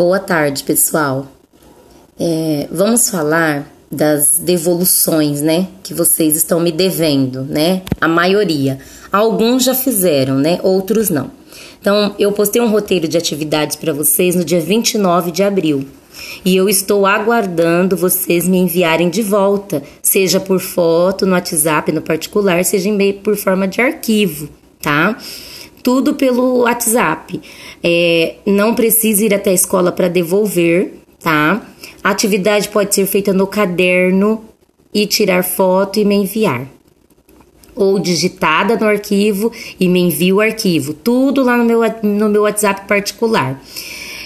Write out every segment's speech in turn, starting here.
Boa tarde, pessoal. É, vamos falar das devoluções, né? Que vocês estão me devendo, né? A maioria. Alguns já fizeram, né? Outros não. Então, eu postei um roteiro de atividades para vocês no dia 29 de abril. E eu estou aguardando vocês me enviarem de volta, seja por foto, no WhatsApp, no particular, seja por forma de arquivo, tá? Tudo pelo WhatsApp. É, não precisa ir até a escola para devolver, tá? A atividade pode ser feita no caderno e tirar foto e me enviar. Ou digitada no arquivo e me envia o arquivo. Tudo lá no meu, no meu WhatsApp particular.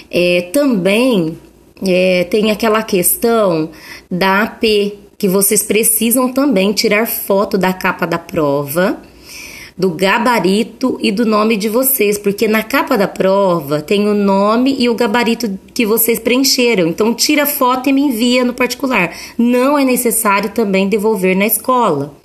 É, também é, tem aquela questão da AP, que vocês precisam também tirar foto da capa da prova do gabarito e do nome de vocês, porque na capa da prova tem o nome e o gabarito que vocês preencheram. Então tira foto e me envia no particular. Não é necessário também devolver na escola.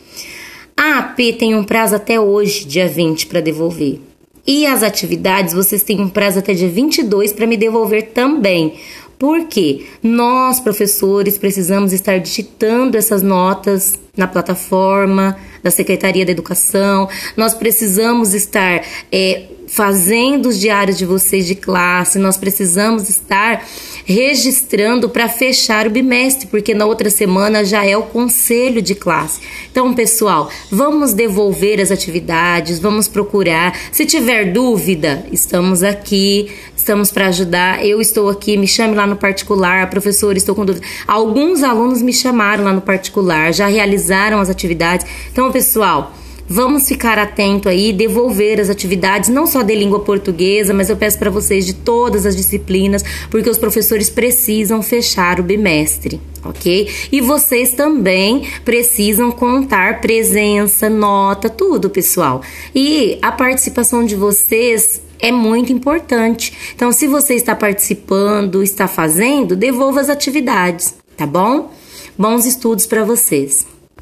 A AP tem um prazo até hoje, dia 20, para devolver. E as atividades, vocês têm um prazo até dia 22 para me devolver também. Porque nós, professores, precisamos estar digitando essas notas na plataforma da Secretaria da Educação. Nós precisamos estar é, fazendo os diários de vocês de classe, nós precisamos estar registrando para fechar o bimestre, porque na outra semana já é o conselho de classe. Então, pessoal, vamos devolver as atividades, vamos procurar. Se tiver dúvida, estamos aqui, estamos para ajudar. Eu estou aqui, me chame lá no particular, professor, estou com dúvida. Alguns alunos me chamaram lá no particular, já realizaram as atividades. Então, pessoal, Vamos ficar atento aí, devolver as atividades, não só de língua portuguesa, mas eu peço para vocês de todas as disciplinas, porque os professores precisam fechar o bimestre, ok? E vocês também precisam contar presença, nota, tudo, pessoal. E a participação de vocês é muito importante. Então, se você está participando, está fazendo, devolva as atividades, tá bom? Bons estudos para vocês.